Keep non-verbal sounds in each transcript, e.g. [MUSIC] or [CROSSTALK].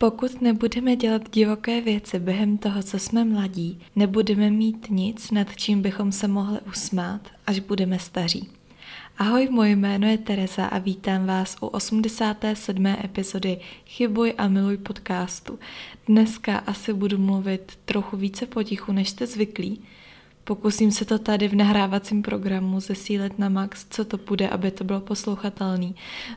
Pokud nebudeme dělat divoké věci během toho, co jsme mladí, nebudeme mít nic, nad čím bychom se mohli usmát, až budeme staří. Ahoj, moje jméno je Teresa a vítám vás u 87. epizody Chybuj a miluj podcastu. Dneska asi budu mluvit trochu více potichu, než jste zvyklí, Pokusím se to tady v nahrávacím programu zesílit na max, co to bude, aby to bylo poslouchatelný.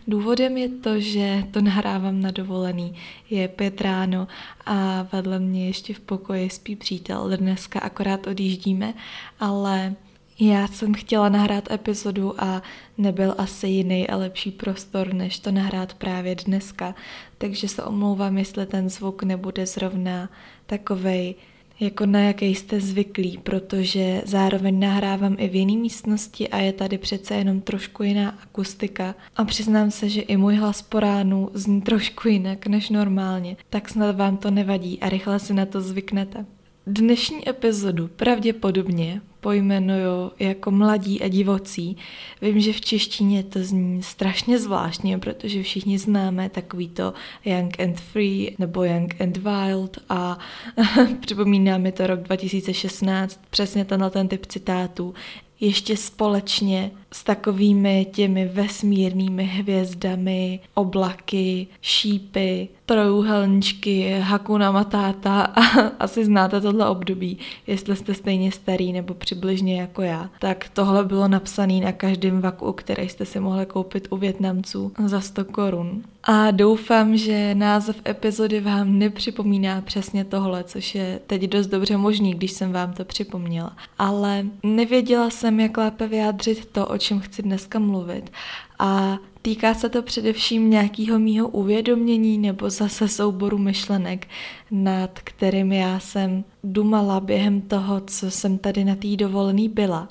Důvodem je to, že to nahrávám na dovolený. Je pět ráno a vedle mě ještě v pokoji spí přítel. Dneska akorát odjíždíme, ale já jsem chtěla nahrát epizodu a nebyl asi jiný a lepší prostor, než to nahrát právě dneska, takže se omlouvám, jestli ten zvuk nebude zrovna takovej, jako na jaké jste zvyklí, protože zároveň nahrávám i v jiné místnosti a je tady přece jenom trošku jiná akustika. A přiznám se, že i můj hlas po ránu zní trošku jinak než normálně, tak snad vám to nevadí a rychle si na to zvyknete. Dnešní epizodu pravděpodobně pojmenuju jako mladí a divocí. Vím, že v češtině to zní strašně zvláštně, protože všichni známe takový to Young and Free nebo Young and Wild a [LAUGHS] připomíná mi to rok 2016, přesně tenhle ten typ citátů ještě společně s takovými těmi vesmírnými hvězdami, oblaky, šípy, trojuhelníčky, Hakuna Matata a [LAUGHS] asi znáte tohle období, jestli jste stejně starý nebo přibližně jako já. Tak tohle bylo napsané na každém vaku, který jste si mohli koupit u Větnamců za 100 korun. A doufám, že název epizody vám nepřipomíná přesně tohle, což je teď dost dobře možný, když jsem vám to připomněla. Ale nevěděla jsem, jak lépe vyjádřit to, o čem chci dneska mluvit. A týká se to především nějakého mýho uvědomění nebo zase souboru myšlenek, nad kterým já jsem dumala během toho, co jsem tady na té dovolený byla.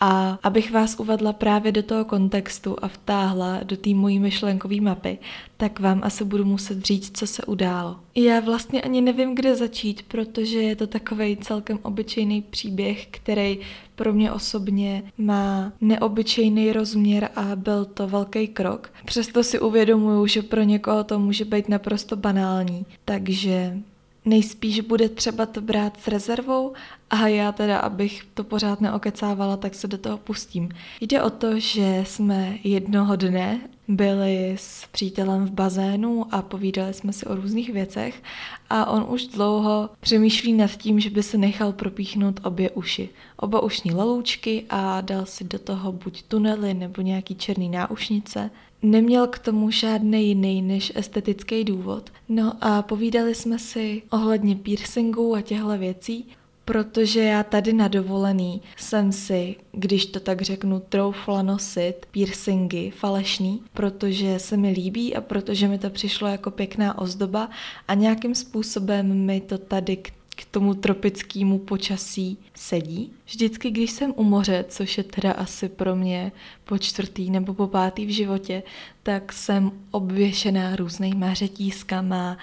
A abych vás uvedla právě do toho kontextu a vtáhla do té mojí myšlenkové mapy, tak vám asi budu muset říct, co se událo. Já vlastně ani nevím, kde začít, protože je to takový celkem obyčejný příběh, který pro mě osobně má neobyčejný rozměr a byl to velký krok. Přesto si uvědomuju, že pro někoho to může být naprosto banální. Takže Nejspíš bude třeba to brát s rezervou a já teda, abych to pořád neokecávala, tak se do toho pustím. Jde o to, že jsme jednoho dne byli s přítelem v bazénu a povídali jsme si o různých věcech a on už dlouho přemýšlí nad tím, že by se nechal propíchnout obě uši. Oba ušní lalůčky a dal si do toho buď tunely nebo nějaký černý náušnice Neměl k tomu žádný jiný než estetický důvod. No a povídali jsme si ohledně piercingů a těchto věcí, protože já tady na dovolený jsem si, když to tak řeknu, troufla nosit piercingy falešný, protože se mi líbí a protože mi to přišlo jako pěkná ozdoba a nějakým způsobem mi to tady k k tomu tropickému počasí sedí. Vždycky, když jsem u moře, což je teda asi pro mě po čtvrtý nebo po pátý v životě, tak jsem obvěšená různýma řetízkama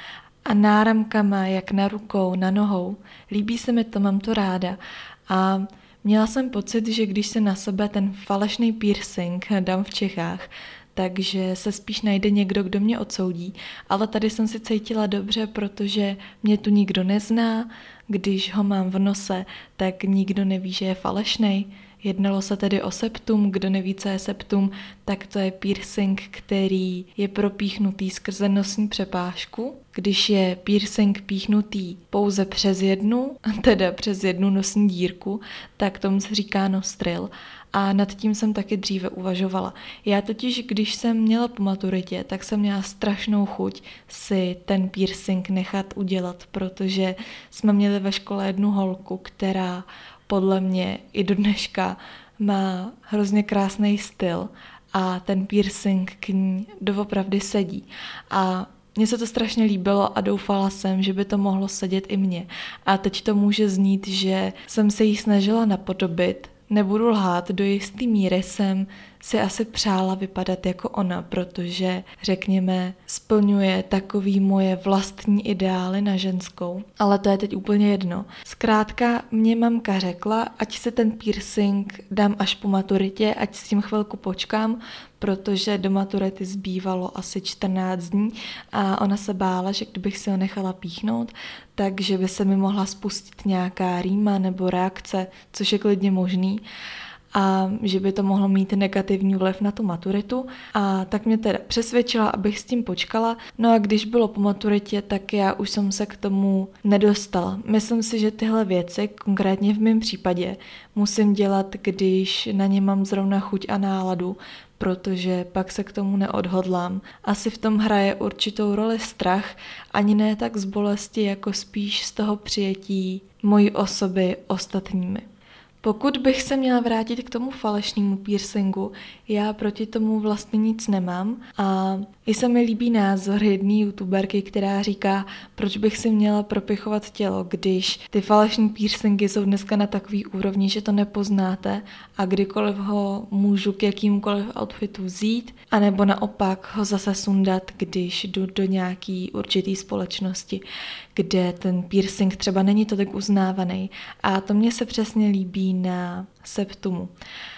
a náramkama, jak na rukou, na nohou. Líbí se mi to, mám to ráda. A měla jsem pocit, že když se na sebe ten falešný piercing dám v Čechách, takže se spíš najde někdo, kdo mě odsoudí. Ale tady jsem si cítila dobře, protože mě tu nikdo nezná, když ho mám v nose, tak nikdo neví, že je falešný. Jednalo se tedy o septum, kdo neví, co je septum, tak to je piercing, který je propíchnutý skrze nosní přepážku. Když je piercing píchnutý pouze přes jednu, [LAUGHS] teda přes jednu nosní dírku, tak tomu se říká nostril a nad tím jsem taky dříve uvažovala. Já totiž, když jsem měla po maturitě, tak jsem měla strašnou chuť si ten piercing nechat udělat, protože jsme měli ve škole jednu holku, která podle mě i do dneška má hrozně krásný styl a ten piercing k ní doopravdy sedí. A mně se to strašně líbilo a doufala jsem, že by to mohlo sedět i mně. A teď to může znít, že jsem se jí snažila napodobit, Nebudu lhát, do jistý míry jsem si asi přála vypadat jako ona, protože, řekněme, splňuje takový moje vlastní ideály na ženskou. Ale to je teď úplně jedno. Zkrátka, mě mamka řekla, ať se ten piercing dám až po maturitě, ať s tím chvilku počkám, protože do maturity zbývalo asi 14 dní a ona se bála, že kdybych si ho nechala píchnout, takže by se mi mohla spustit nějaká rýma nebo reakce, což je klidně možný a že by to mohlo mít negativní vliv na tu maturitu. A tak mě teda přesvědčila, abych s tím počkala. No a když bylo po maturitě, tak já už jsem se k tomu nedostala. Myslím si, že tyhle věci, konkrétně v mém případě, musím dělat, když na ně mám zrovna chuť a náladu, protože pak se k tomu neodhodlám. Asi v tom hraje určitou roli strach, ani ne tak z bolesti, jako spíš z toho přijetí mojí osoby ostatními. Pokud bych se měla vrátit k tomu falešnému piercingu, já proti tomu vlastně nic nemám a i se mi líbí názor jedné youtuberky, která říká, proč bych si měla propichovat tělo, když ty falešní piercingy jsou dneska na takový úrovni, že to nepoznáte a kdykoliv ho můžu k jakýmkoliv outfitu vzít, anebo naopak ho zase sundat, když jdu do nějaký určitý společnosti, kde ten piercing třeba není tolik uznávaný. A to mně se přesně líbí na septumu.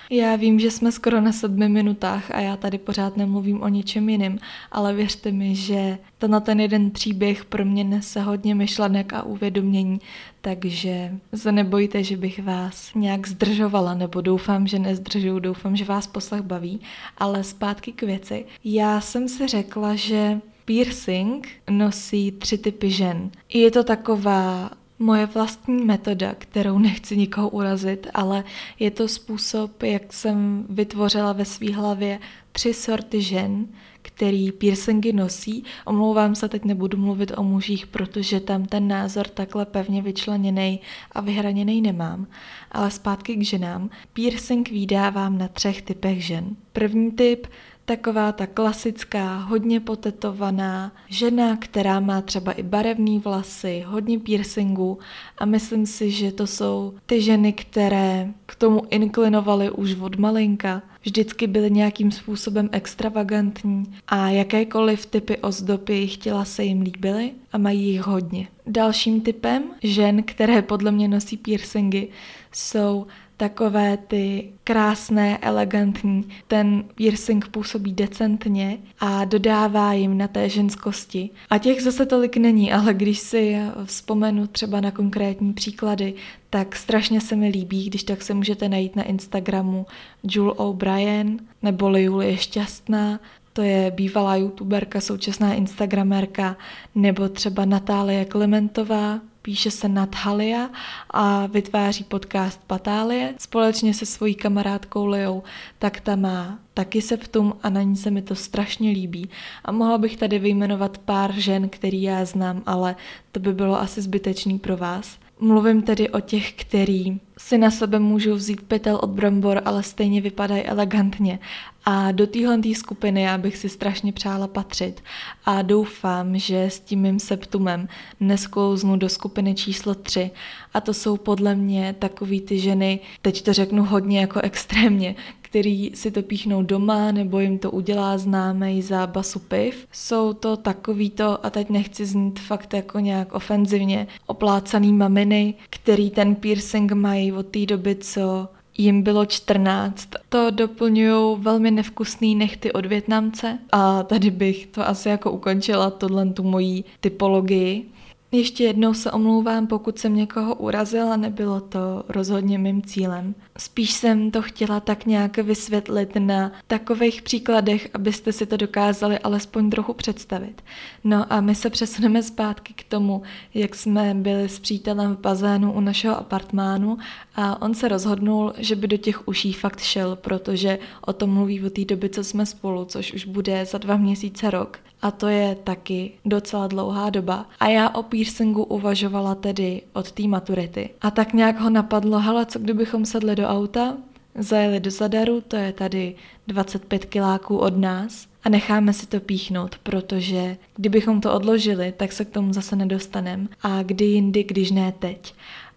Já vím, že jsme skoro na sedmi minutách a já tady pořád nemluvím o ničem jiném, ale věřte mi, že to na ten jeden příběh pro mě nese hodně myšlenek a uvědomění, takže se nebojte, že bych vás nějak zdržovala, nebo doufám, že nezdržuju, doufám, že vás poslech baví, ale zpátky k věci. Já jsem si řekla, že piercing nosí tři typy žen. Je to taková moje vlastní metoda, kterou nechci nikoho urazit, ale je to způsob, jak jsem vytvořila ve své hlavě tři sorty žen, který piercingy nosí. Omlouvám se, teď nebudu mluvit o mužích, protože tam ten názor takhle pevně vyčleněný a vyhraněný nemám. Ale zpátky k ženám. Piercing vydávám na třech typech žen. První typ taková ta klasická, hodně potetovaná žena, která má třeba i barevné vlasy, hodně piercingů. A myslím si, že to jsou ty ženy, které k tomu inklinovaly už od malinka, vždycky byly nějakým způsobem extravagantní. A jakékoliv typy ozdob jejich těla se jim líbily a mají jich hodně. Dalším typem žen, které podle mě nosí piercingy, jsou takové ty krásné, elegantní. Ten piercing působí decentně a dodává jim na té ženskosti. A těch zase tolik není, ale když si vzpomenu třeba na konkrétní příklady, tak strašně se mi líbí, když tak se můžete najít na Instagramu Jule O'Brien nebo Julie Šťastná, to je bývalá youtuberka, současná instagramerka, nebo třeba Natálie Klementová, píše se Nathalia a vytváří podcast Patálie. Společně se svojí kamarádkou Leou, tak ta má taky septum a na ní se mi to strašně líbí. A mohla bych tady vyjmenovat pár žen, který já znám, ale to by bylo asi zbytečný pro vás. Mluvím tedy o těch, který si na sebe můžou vzít pytel od brambor, ale stejně vypadají elegantně. A do téhle skupiny já bych si strašně přála patřit. A doufám, že s tím mým septumem nesklouznu do skupiny číslo 3. A to jsou podle mě takový ty ženy, teď to řeknu hodně jako extrémně, který si to píchnou doma nebo jim to udělá známý za basu piv. Jsou to takovýto, a teď nechci znít fakt jako nějak ofenzivně, oplácaný maminy, který ten piercing mají od té doby, co jim bylo 14. To doplňují velmi nevkusný nechty od Větnamce a tady bych to asi jako ukončila, tohle tu mojí typologii. Ještě jednou se omlouvám, pokud jsem někoho urazila, nebylo to rozhodně mým cílem. Spíš jsem to chtěla tak nějak vysvětlit na takových příkladech, abyste si to dokázali alespoň trochu představit. No a my se přesuneme zpátky k tomu, jak jsme byli s přítelem v bazénu u našeho apartmánu a on se rozhodnul, že by do těch uší fakt šel, protože o tom mluví od té doby, co jsme spolu, což už bude za dva měsíce rok. A to je taky docela dlouhá doba. A já o piercingu uvažovala tedy od té maturity. A tak nějak ho napadlo, hele, co kdybychom sedli do auta, zajeli do Zadaru, to je tady 25 kiláků od nás, a necháme si to píchnout, protože kdybychom to odložili, tak se k tomu zase nedostaneme. A kdy jindy, když ne teď.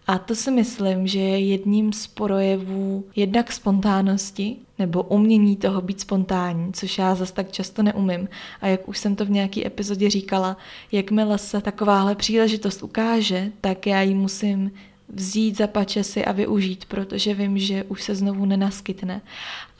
A to si myslím, že je jedním z projevů jednak spontánnosti, nebo umění toho být spontánní, což já zase tak často neumím. A jak už jsem to v nějaký epizodě říkala, jakmile se takováhle příležitost ukáže, tak já ji musím vzít za pačesy a využít, protože vím, že už se znovu nenaskytne.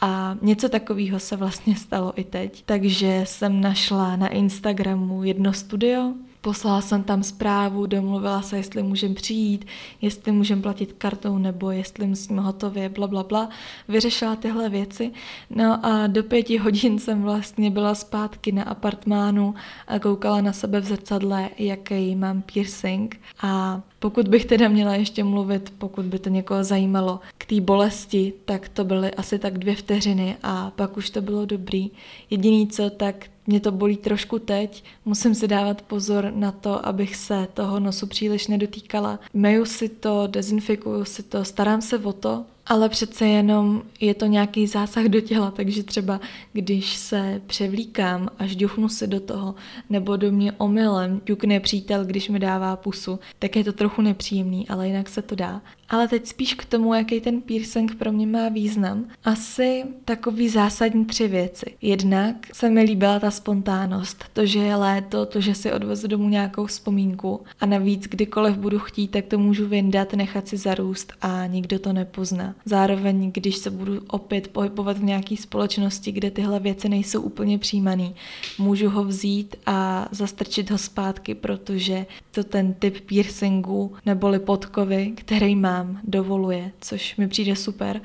A něco takového se vlastně stalo i teď. Takže jsem našla na Instagramu jedno studio, Poslala jsem tam zprávu, domluvila se, jestli můžem přijít, jestli můžem platit kartou nebo jestli musíme hotově, bla, bla, bla. Vyřešila tyhle věci. No a do pěti hodin jsem vlastně byla zpátky na apartmánu a koukala na sebe v zrcadle, jaký mám piercing. A pokud bych teda měla ještě mluvit, pokud by to někoho zajímalo, k té bolesti, tak to byly asi tak dvě vteřiny a pak už to bylo dobrý. Jediný co, tak mě to bolí trošku teď, musím si dávat pozor na to, abych se toho nosu příliš nedotýkala. Meju si to, dezinfikuju si to, starám se o to, ale přece jenom je to nějaký zásah do těla, takže třeba když se převlíkám a žduchnu si do toho, nebo do mě omylem ťukne přítel, když mi dává pusu, tak je to trochu nepříjemný, ale jinak se to dá. Ale teď spíš k tomu, jaký ten piercing pro mě má význam. Asi takový zásadní tři věci. Jednak se mi líbila ta spontánnost, to, že je léto, to, že si odvezu domů nějakou vzpomínku a navíc kdykoliv budu chtít, tak to můžu vyndat, nechat si zarůst a nikdo to nepozná. Zároveň, když se budu opět pohybovat v nějaké společnosti, kde tyhle věci nejsou úplně přijímané, můžu ho vzít a zastrčit ho zpátky, protože to ten typ piercingu neboli podkovy, který mám, dovoluje, což mi přijde super.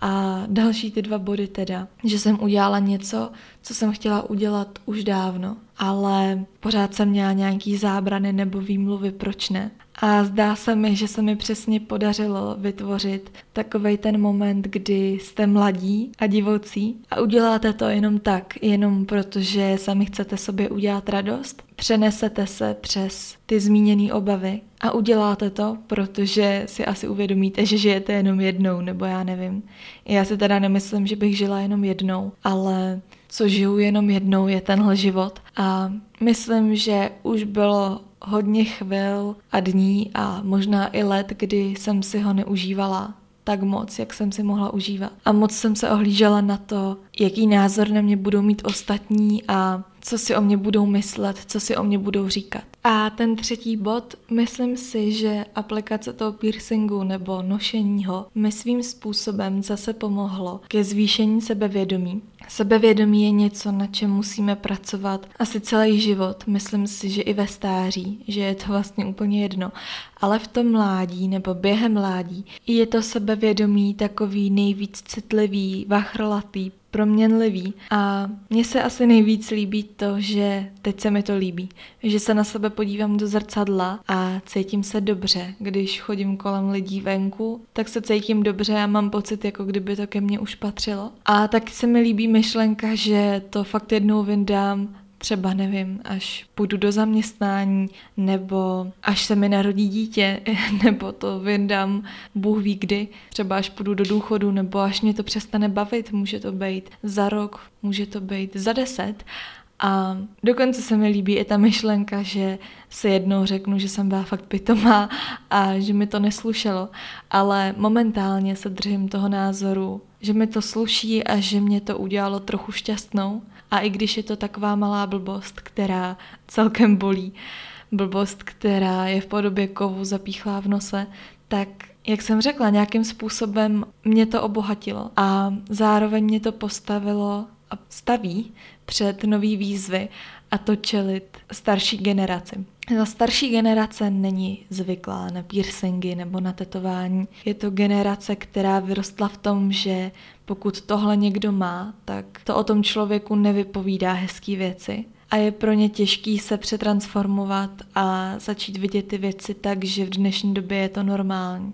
A další ty dva body teda, že jsem udělala něco, co jsem chtěla udělat už dávno, ale pořád jsem měla nějaký zábrany nebo výmluvy, proč ne. A zdá se mi, že se mi přesně podařilo vytvořit takový ten moment, kdy jste mladí a divocí a uděláte to jenom tak, jenom protože sami chcete sobě udělat radost. Přenesete se přes ty zmíněné obavy a uděláte to, protože si asi uvědomíte, že žijete jenom jednou, nebo já nevím. Já si teda nemyslím, že bych žila jenom jednou, ale co žiju jenom jednou je tenhle život a myslím, že už bylo hodně chvil a dní a možná i let, kdy jsem si ho neužívala tak moc, jak jsem si mohla užívat. A moc jsem se ohlížela na to, jaký názor na mě budou mít ostatní a co si o mě budou myslet, co si o mě budou říkat. A ten třetí bod, myslím si, že aplikace toho piercingu nebo nošení ho mi svým způsobem zase pomohlo ke zvýšení sebevědomí. Sebevědomí je něco, na čem musíme pracovat asi celý život. Myslím si, že i ve stáří, že je to vlastně úplně jedno. Ale v tom mládí nebo během mládí je to sebevědomí takový nejvíc citlivý, vachrlatý, proměnlivý a mně se asi nejvíc líbí to, že teď se mi to líbí, že se na sebe podívám do zrcadla a cítím se dobře. Když chodím kolem lidí venku, tak se cítím dobře a mám pocit, jako kdyby to ke mně už patřilo. A tak se mi líbí myšlenka, že to fakt jednou vyndám třeba nevím, až půjdu do zaměstnání, nebo až se mi narodí dítě, [LAUGHS] nebo to vyndám Bůh ví kdy, třeba až půjdu do důchodu, nebo až mě to přestane bavit, může to být za rok, může to být za deset. A dokonce se mi líbí i ta myšlenka, že se jednou řeknu, že jsem byla fakt pitomá a že mi to neslušelo, ale momentálně se držím toho názoru, že mi to sluší a že mě to udělalo trochu šťastnou a i když je to taková malá blbost, která celkem bolí, blbost, která je v podobě kovu zapíchlá v nose, tak jak jsem řekla, nějakým způsobem mě to obohatilo a zároveň mě to postavilo a staví před nový výzvy a to čelit starší generaci. Ta starší generace není zvyklá na piercingy nebo na tetování. Je to generace, která vyrostla v tom, že pokud tohle někdo má, tak to o tom člověku nevypovídá hezký věci. A je pro ně těžký se přetransformovat a začít vidět ty věci tak, že v dnešní době je to normální.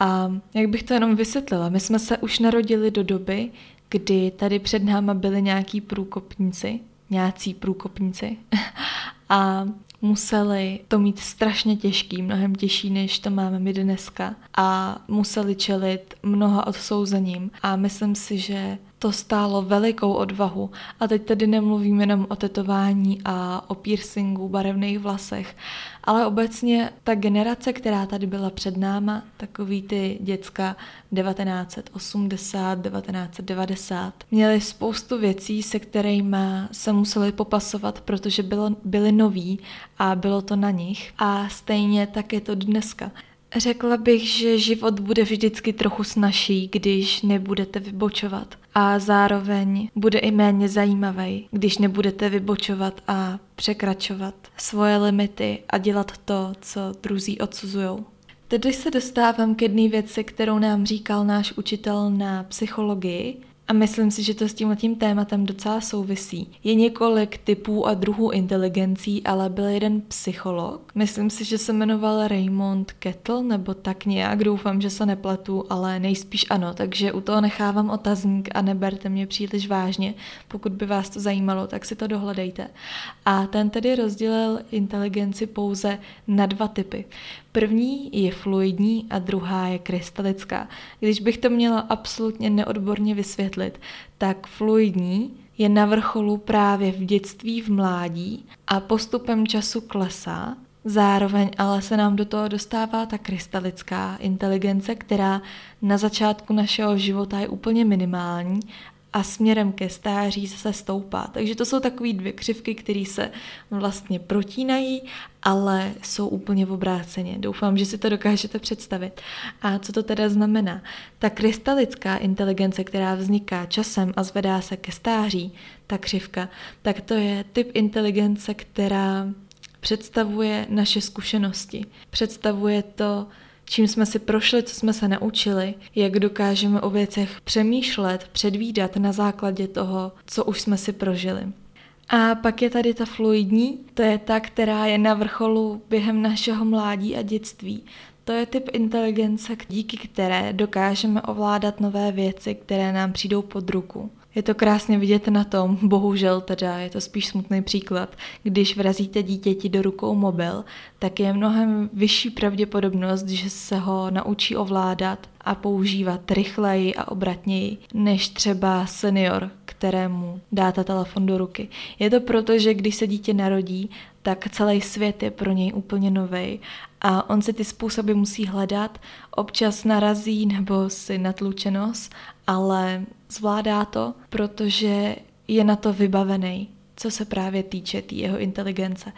A jak bych to jenom vysvětlila, my jsme se už narodili do doby, kdy tady před náma byli nějaký průkopníci, nějací průkopníci. [LAUGHS] A museli to mít strašně těžký, mnohem těžší, než to máme my dneska. A museli čelit mnoha odsouzením. A myslím si, že to stálo velikou odvahu. A teď tedy nemluvím jenom o tetování a o piercingu, barevných vlasech, ale obecně ta generace, která tady byla před náma, takový ty děcka 1980, 1990, měli spoustu věcí, se kterými se museli popasovat, protože bylo, byli noví a bylo to na nich. A stejně tak je to dneska. Řekla bych, že život bude vždycky trochu snažší, když nebudete vybočovat. A zároveň bude i méně zajímavý, když nebudete vybočovat a překračovat svoje limity a dělat to, co druzí odsuzují. Tedy se dostávám k jedné věci, kterou nám říkal náš učitel na psychologii, a myslím si, že to s tímhletím tématem docela souvisí. Je několik typů a druhů inteligencí, ale byl jeden psycholog. Myslím si, že se jmenoval Raymond Kettle, nebo tak nějak, doufám, že se nepletu, ale nejspíš ano, takže u toho nechávám otazník a neberte mě příliš vážně. Pokud by vás to zajímalo, tak si to dohledejte. A ten tedy rozdělil inteligenci pouze na dva typy. První je fluidní a druhá je krystalická. Když bych to měla absolutně neodborně vysvětlit, tak fluidní je na vrcholu právě v dětství, v mládí a postupem času klesá. Zároveň ale se nám do toho dostává ta krystalická inteligence, která na začátku našeho života je úplně minimální a směrem ke stáří se stoupá. Takže to jsou takové dvě křivky, které se vlastně protínají, ale jsou úplně v obráceně. Doufám, že si to dokážete představit. A co to teda znamená? Ta krystalická inteligence, která vzniká časem a zvedá se ke stáří, ta křivka, tak to je typ inteligence, která představuje naše zkušenosti. Představuje to, čím jsme si prošli, co jsme se naučili, jak dokážeme o věcech přemýšlet, předvídat na základě toho, co už jsme si prožili. A pak je tady ta fluidní, to je ta, která je na vrcholu během našeho mládí a dětství. To je typ inteligence, díky které dokážeme ovládat nové věci, které nám přijdou pod ruku. Je to krásně vidět na tom, bohužel teda je to spíš smutný příklad, když vrazíte dítěti do rukou mobil, tak je mnohem vyšší pravděpodobnost, že se ho naučí ovládat a používat rychleji a obratněji, než třeba senior, kterému dáte telefon do ruky. Je to proto, že když se dítě narodí, tak celý svět je pro něj úplně nový a on si ty způsoby musí hledat, občas narazí nebo si natluče nos, ale zvládá to, protože je na to vybavený, co se právě týče té tý jeho inteligence.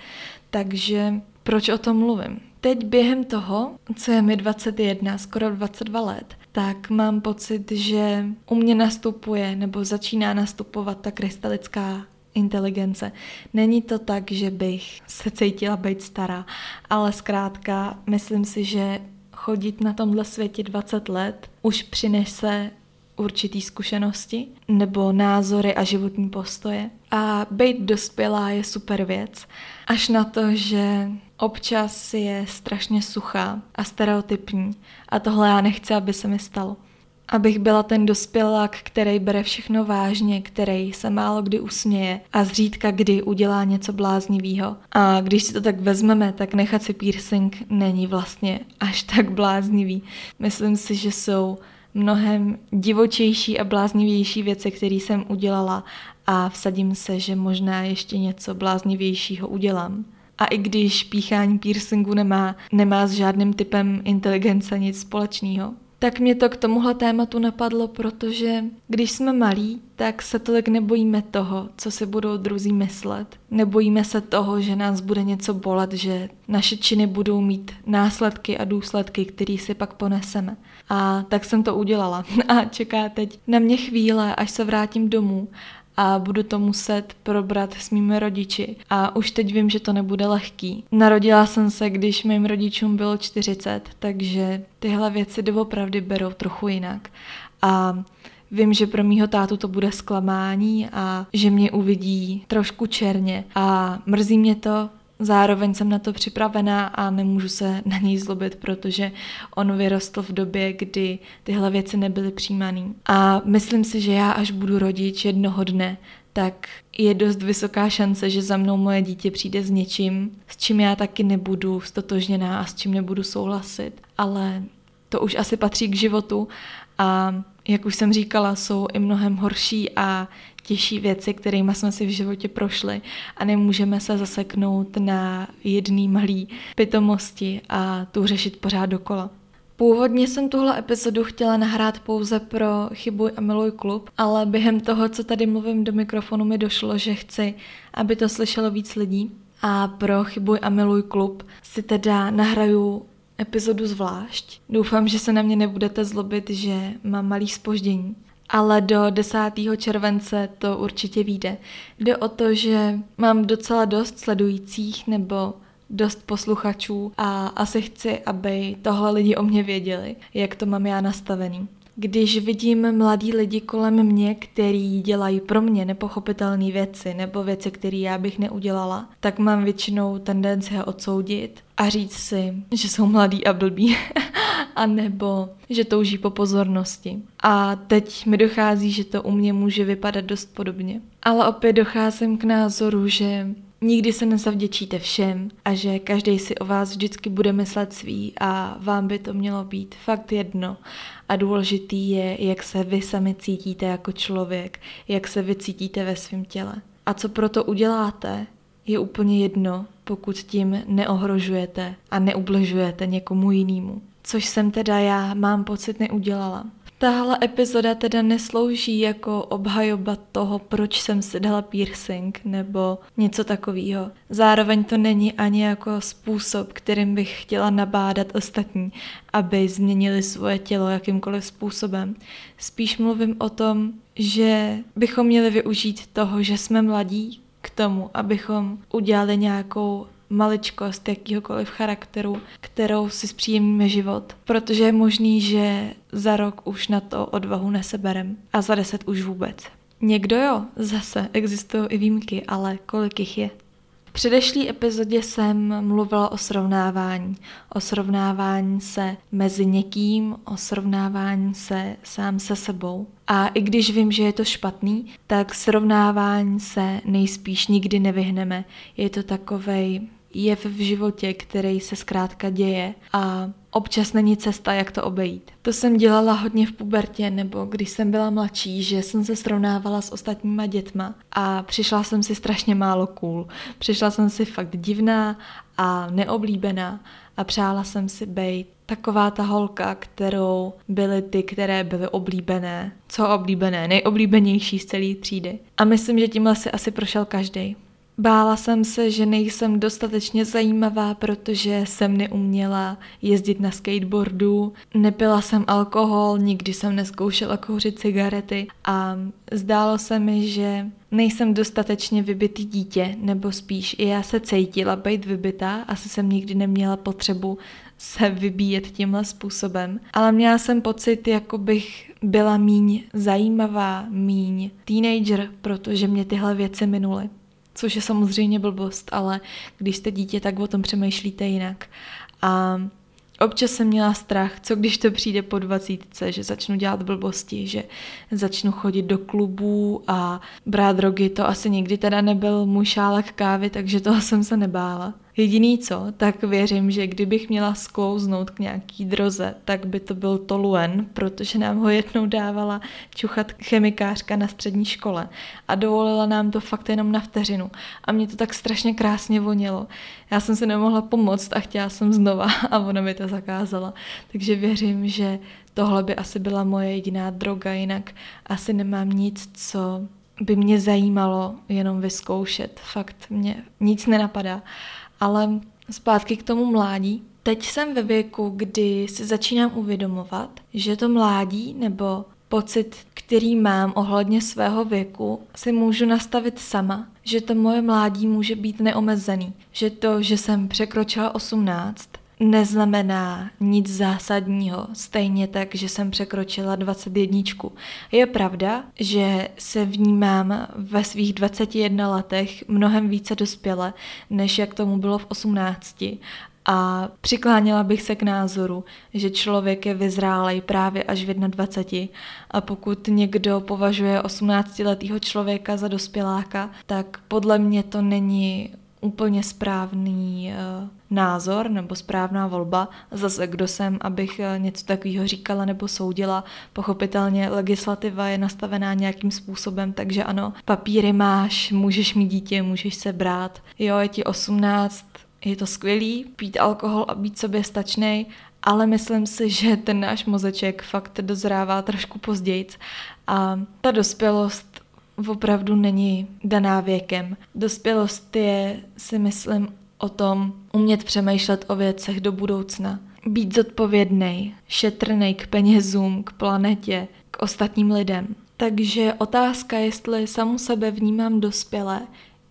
Takže proč o tom mluvím? Teď během toho, co je mi 21, skoro 22 let, tak mám pocit, že u mě nastupuje nebo začíná nastupovat ta krystalická inteligence. Není to tak, že bych se cítila být stará, ale zkrátka myslím si, že chodit na tomhle světě 20 let už přinese určitý zkušenosti nebo názory a životní postoje. A být dospělá je super věc. Až na to, že občas je strašně suchá a stereotypní. A tohle já nechci, aby se mi stalo. Abych byla ten dospělák, který bere všechno vážně, který se málo kdy usměje a zřídka kdy udělá něco bláznivého. A když si to tak vezmeme, tak nechat si piercing není vlastně až tak bláznivý. Myslím si, že jsou mnohem divočejší a bláznivější věci, které jsem udělala a vsadím se, že možná ještě něco bláznivějšího udělám. A i když píchání piercingu nemá, nemá s žádným typem inteligence nic společného, tak mě to k tomuhle tématu napadlo, protože když jsme malí, tak se tolik nebojíme toho, co si budou druzí myslet. Nebojíme se toho, že nás bude něco bolet, že naše činy budou mít následky a důsledky, který si pak poneseme. A tak jsem to udělala. [LAUGHS] A čeká teď na mě chvíle, až se vrátím domů a budu to muset probrat s mými rodiči. A už teď vím, že to nebude lehký. Narodila jsem se, když mým rodičům bylo 40, takže tyhle věci doopravdy berou trochu jinak. A Vím, že pro mýho tátu to bude zklamání a že mě uvidí trošku černě a mrzí mě to, Zároveň jsem na to připravená a nemůžu se na něj zlobit, protože on vyrostl v době, kdy tyhle věci nebyly přijímané. A myslím si, že já až budu rodič jednoho dne, tak je dost vysoká šance, že za mnou moje dítě přijde s něčím, s čím já taky nebudu stotožněná a s čím nebudu souhlasit. Ale to už asi patří k životu a jak už jsem říkala, jsou i mnohem horší a těžší věci, kterými jsme si v životě prošli a nemůžeme se zaseknout na jedný malý pitomosti a tu řešit pořád dokola. Původně jsem tuhle epizodu chtěla nahrát pouze pro Chybuj a miluj klub, ale během toho, co tady mluvím do mikrofonu, mi došlo, že chci, aby to slyšelo víc lidí. A pro Chybuj a miluj klub si teda nahraju epizodu zvlášť. Doufám, že se na mě nebudete zlobit, že mám malý spoždění. Ale do 10. července to určitě vyjde. Jde o to, že mám docela dost sledujících nebo dost posluchačů a asi chci, aby tohle lidi o mě věděli, jak to mám já nastavený. Když vidím mladí lidi kolem mě, který dělají pro mě nepochopitelné věci nebo věci, které já bych neudělala, tak mám většinou tendenci je odsoudit a říct si, že jsou mladí a blbí, [LAUGHS] a nebo že touží po pozornosti. A teď mi dochází, že to u mě může vypadat dost podobně. Ale opět docházím k názoru, že Nikdy se nezavděčíte všem a že každý si o vás vždycky bude myslet svý a vám by to mělo být fakt jedno. A důležitý je, jak se vy sami cítíte jako člověk, jak se vy cítíte ve svém těle. A co proto uděláte, je úplně jedno, pokud tím neohrožujete a neubližujete někomu jinému. Což jsem teda já, mám pocit, neudělala. Tahle epizoda teda neslouží jako obhajoba toho, proč jsem si dala piercing nebo něco takového. Zároveň to není ani jako způsob, kterým bych chtěla nabádat ostatní, aby změnili svoje tělo jakýmkoliv způsobem. Spíš mluvím o tom, že bychom měli využít toho, že jsme mladí k tomu, abychom udělali nějakou maličkost jakýhokoliv charakteru, kterou si zpříjemníme život, protože je možný, že za rok už na to odvahu neseberem a za deset už vůbec. Někdo jo, zase existují i výjimky, ale kolik jich je? V předešlý epizodě jsem mluvila o srovnávání. O srovnávání se mezi někým, o srovnávání se sám se sebou. A i když vím, že je to špatný, tak srovnávání se nejspíš nikdy nevyhneme. Je to takovej jev v životě, který se zkrátka děje a občas není cesta, jak to obejít. To jsem dělala hodně v pubertě nebo když jsem byla mladší, že jsem se srovnávala s ostatníma dětma a přišla jsem si strašně málo cool. Přišla jsem si fakt divná a neoblíbená a přála jsem si být taková ta holka, kterou byly ty, které byly oblíbené. Co oblíbené? Nejoblíbenější z celé třídy. A myslím, že tímhle si asi prošel každý. Bála jsem se, že nejsem dostatečně zajímavá, protože jsem neuměla jezdit na skateboardu, nepila jsem alkohol, nikdy jsem neskoušela kouřit cigarety a zdálo se mi, že nejsem dostatečně vybitý dítě, nebo spíš i já se cítila být vybitá, asi jsem nikdy neměla potřebu se vybíjet tímhle způsobem, ale měla jsem pocit, jako bych byla míň zajímavá, míň teenager, protože mě tyhle věci minuly což je samozřejmě blbost, ale když jste dítě, tak o tom přemýšlíte jinak. A Občas jsem měla strach, co když to přijde po dvacítce, že začnu dělat blbosti, že začnu chodit do klubů a brát drogy. To asi nikdy teda nebyl můj šálek kávy, takže toho jsem se nebála. Jediný co, tak věřím, že kdybych měla sklouznout k nějaký droze, tak by to byl toluen, protože nám ho jednou dávala čuchat chemikářka na střední škole a dovolila nám to fakt jenom na vteřinu. A mě to tak strašně krásně vonilo. Já jsem si nemohla pomoct a chtěla jsem znova a ona mi to zakázala. Takže věřím, že tohle by asi byla moje jediná droga, jinak asi nemám nic, co by mě zajímalo jenom vyzkoušet. Fakt mě nic nenapadá. Ale zpátky k tomu mládí. Teď jsem ve věku, kdy si začínám uvědomovat, že to mládí nebo pocit, který mám ohledně svého věku, si můžu nastavit sama, že to moje mládí může být neomezený, že to, že jsem překročila 18, neznamená nic zásadního, stejně tak, že jsem překročila 21. Je pravda, že se vnímám ve svých 21 letech mnohem více dospěle, než jak tomu bylo v 18. A přikláněla bych se k názoru, že člověk je vyzrálej právě až v 21. A pokud někdo považuje 18-letého člověka za dospěláka, tak podle mě to není úplně správný uh, názor nebo správná volba. Zase kdo jsem, abych uh, něco takového říkala nebo soudila. Pochopitelně legislativa je nastavená nějakým způsobem, takže ano, papíry máš, můžeš mít dítě, můžeš se brát. Jo, je ti 18, je to skvělý, pít alkohol a být sobě stačný, ale myslím si, [LAUGHS] že ten náš mozeček fakt dozrává trošku později a ta dospělost opravdu není daná věkem. Dospělost je, si myslím, o tom umět přemýšlet o věcech do budoucna. Být zodpovědný, šetrný k penězům, k planetě, k ostatním lidem. Takže otázka, jestli samu sebe vnímám dospělé,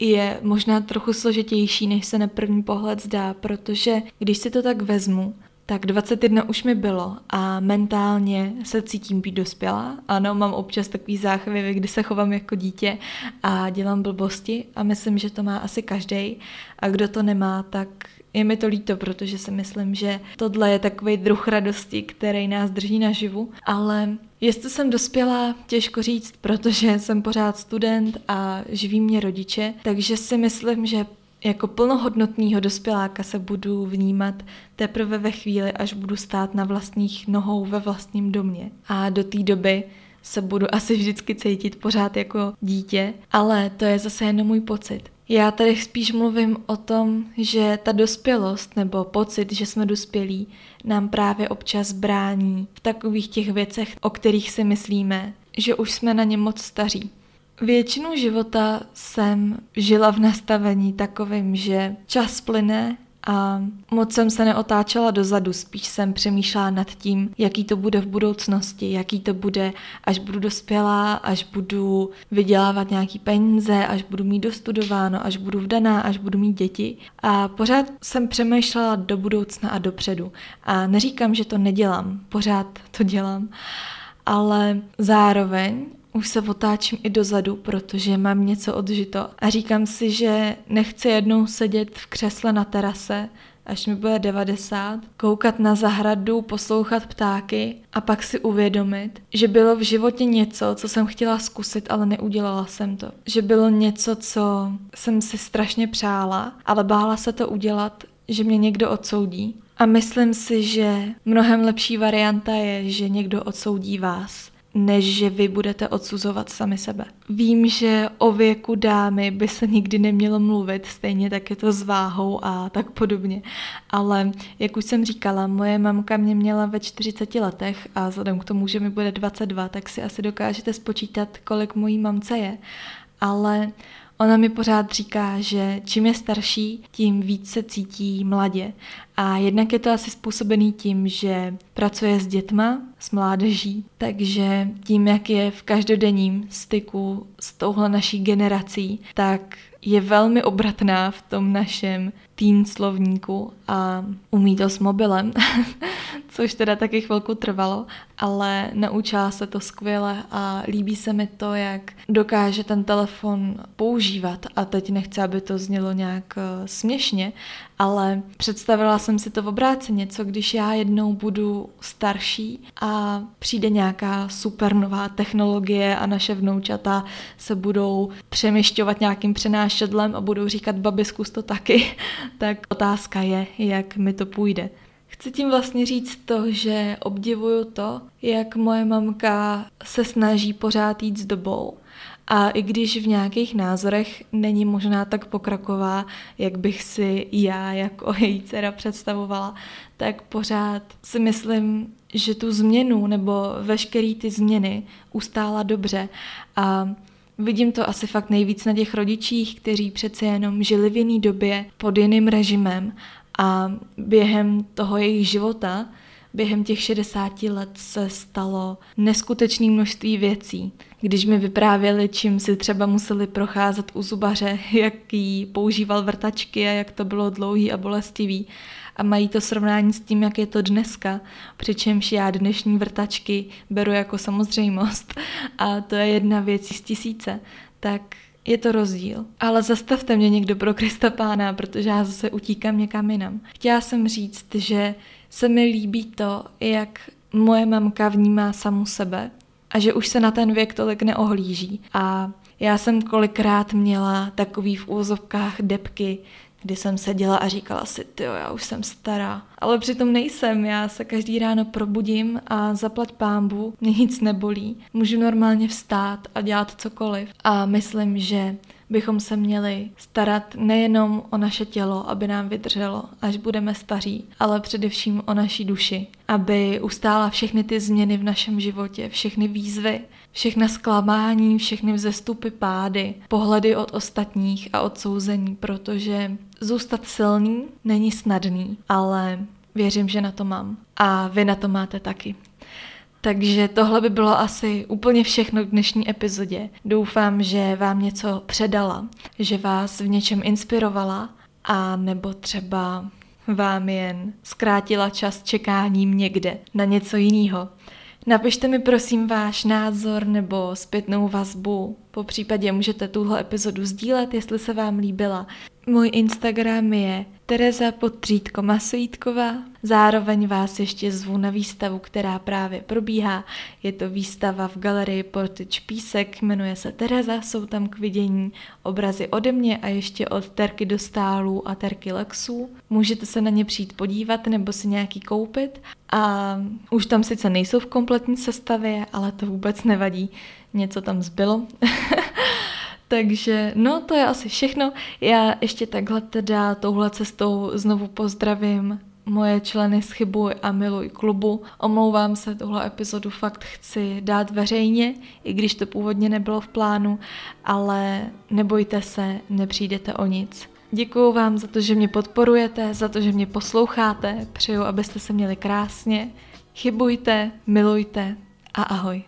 je možná trochu složitější, než se na první pohled zdá, protože když si to tak vezmu, tak 21 už mi bylo a mentálně se cítím být dospělá. Ano, mám občas takový záchvěvy, kdy se chovám jako dítě a dělám blbosti a myslím, že to má asi každý. A kdo to nemá, tak je mi to líto, protože si myslím, že tohle je takový druh radosti, který nás drží naživu, ale Jestli jsem dospěla, těžko říct, protože jsem pořád student a živí mě rodiče, takže si myslím, že jako plnohodnotného dospěláka se budu vnímat teprve ve chvíli, až budu stát na vlastních nohou ve vlastním domě. A do té doby se budu asi vždycky cítit pořád jako dítě, ale to je zase jenom můj pocit. Já tady spíš mluvím o tom, že ta dospělost nebo pocit, že jsme dospělí, nám právě občas brání v takových těch věcech, o kterých si myslíme, že už jsme na ně moc staří. Většinu života jsem žila v nastavení takovým, že čas plyne a moc jsem se neotáčela dozadu, spíš jsem přemýšlela nad tím, jaký to bude v budoucnosti, jaký to bude, až budu dospělá, až budu vydělávat nějaký peníze, až budu mít dostudováno, až budu vdaná, až budu mít děti. A pořád jsem přemýšlela do budoucna a dopředu. A neříkám, že to nedělám, pořád to dělám, ale zároveň už se otáčím i dozadu, protože mám něco odžito a říkám si, že nechci jednou sedět v křesle na terase, až mi bude 90, koukat na zahradu, poslouchat ptáky a pak si uvědomit, že bylo v životě něco, co jsem chtěla zkusit, ale neudělala jsem to. Že bylo něco, co jsem si strašně přála, ale bála se to udělat, že mě někdo odsoudí. A myslím si, že mnohem lepší varianta je, že někdo odsoudí vás než že vy budete odsuzovat sami sebe. Vím, že o věku dámy by se nikdy nemělo mluvit, stejně tak je to s váhou a tak podobně. Ale jak už jsem říkala, moje mamka mě měla ve 40 letech a vzhledem k tomu, že mi bude 22, tak si asi dokážete spočítat, kolik mojí mamce je. Ale Ona mi pořád říká, že čím je starší, tím víc se cítí mladě. A jednak je to asi způsobený tím, že pracuje s dětma, s mládeží, takže tím, jak je v každodenním styku s touhle naší generací, tak je velmi obratná v tom našem teen slovníku a umí to s mobilem, [LAUGHS] což teda taky chvilku trvalo, ale naučila se to skvěle a líbí se mi to, jak dokáže ten telefon používat. A teď nechci, aby to znělo nějak eh, směšně, ale představila jsem si to v obráceně, co když já jednou budu starší a přijde nějaká super nová technologie a naše vnoučata se budou přemýšťovat nějakým přenášedlem a budou říkat babi, zkus to taky, tak otázka je, jak mi to půjde. Chci tím vlastně říct to, že obdivuju to, jak moje mamka se snaží pořád jít s dobou a i když v nějakých názorech není možná tak pokraková, jak bych si já jako její dcera představovala, tak pořád si myslím, že tu změnu nebo veškerý ty změny ustála dobře a Vidím to asi fakt nejvíc na těch rodičích, kteří přece jenom žili v jiný době pod jiným režimem a během toho jejich života během těch 60 let se stalo neskutečné množství věcí. Když mi vyprávěli, čím si třeba museli procházet u zubaře, [LAUGHS] jaký používal vrtačky a jak to bylo dlouhý a bolestivý. A mají to srovnání s tím, jak je to dneska, přičemž já dnešní vrtačky beru jako samozřejmost a to je jedna věc z tisíce, tak je to rozdíl. Ale zastavte mě někdo pro Krista Pána, protože já zase utíkám někam jinam. Chtěla jsem říct, že se mi líbí to, jak moje mamka vnímá samu sebe a že už se na ten věk tolik neohlíží. A Já jsem kolikrát měla takový v úzovkách depky, kdy jsem seděla a říkala si, ty já už jsem stará. Ale přitom nejsem, já se každý ráno probudím a zaplať pámbu, mě nic nebolí. Můžu normálně vstát a dělat cokoliv. A myslím, že bychom se měli starat nejenom o naše tělo, aby nám vydrželo, až budeme staří, ale především o naší duši, aby ustála všechny ty změny v našem životě, všechny výzvy, všechna zklamání, všechny vzestupy, pády, pohledy od ostatních a odsouzení, protože zůstat silný není snadný, ale věřím, že na to mám. A vy na to máte taky. Takže tohle by bylo asi úplně všechno k dnešní epizodě. Doufám, že vám něco předala, že vás v něčem inspirovala a nebo třeba vám jen zkrátila čas čekáním někde na něco jiného. Napište mi prosím váš názor nebo zpětnou vazbu. Po případě můžete tuhle epizodu sdílet, jestli se vám líbila. Můj Instagram je Tereza Podtřítko Masojítková. Zároveň vás ještě zvu na výstavu, která právě probíhá. Je to výstava v galerii Portič Písek, jmenuje se Tereza, jsou tam k vidění obrazy ode mě a ještě od Terky do stálů a Terky Lexů. Můžete se na ně přijít podívat nebo si nějaký koupit a už tam sice nejsou v kompletní sestavě, ale to vůbec nevadí, něco tam zbylo. [LAUGHS] Takže no, to je asi všechno. Já ještě takhle teda touhle cestou znovu pozdravím moje členy z Chybuj a Miluj klubu. Omlouvám se, tohle epizodu fakt chci dát veřejně, i když to původně nebylo v plánu, ale nebojte se, nepřijdete o nic. Děkuji vám za to, že mě podporujete, za to, že mě posloucháte. Přeju, abyste se měli krásně. Chybujte, milujte a ahoj.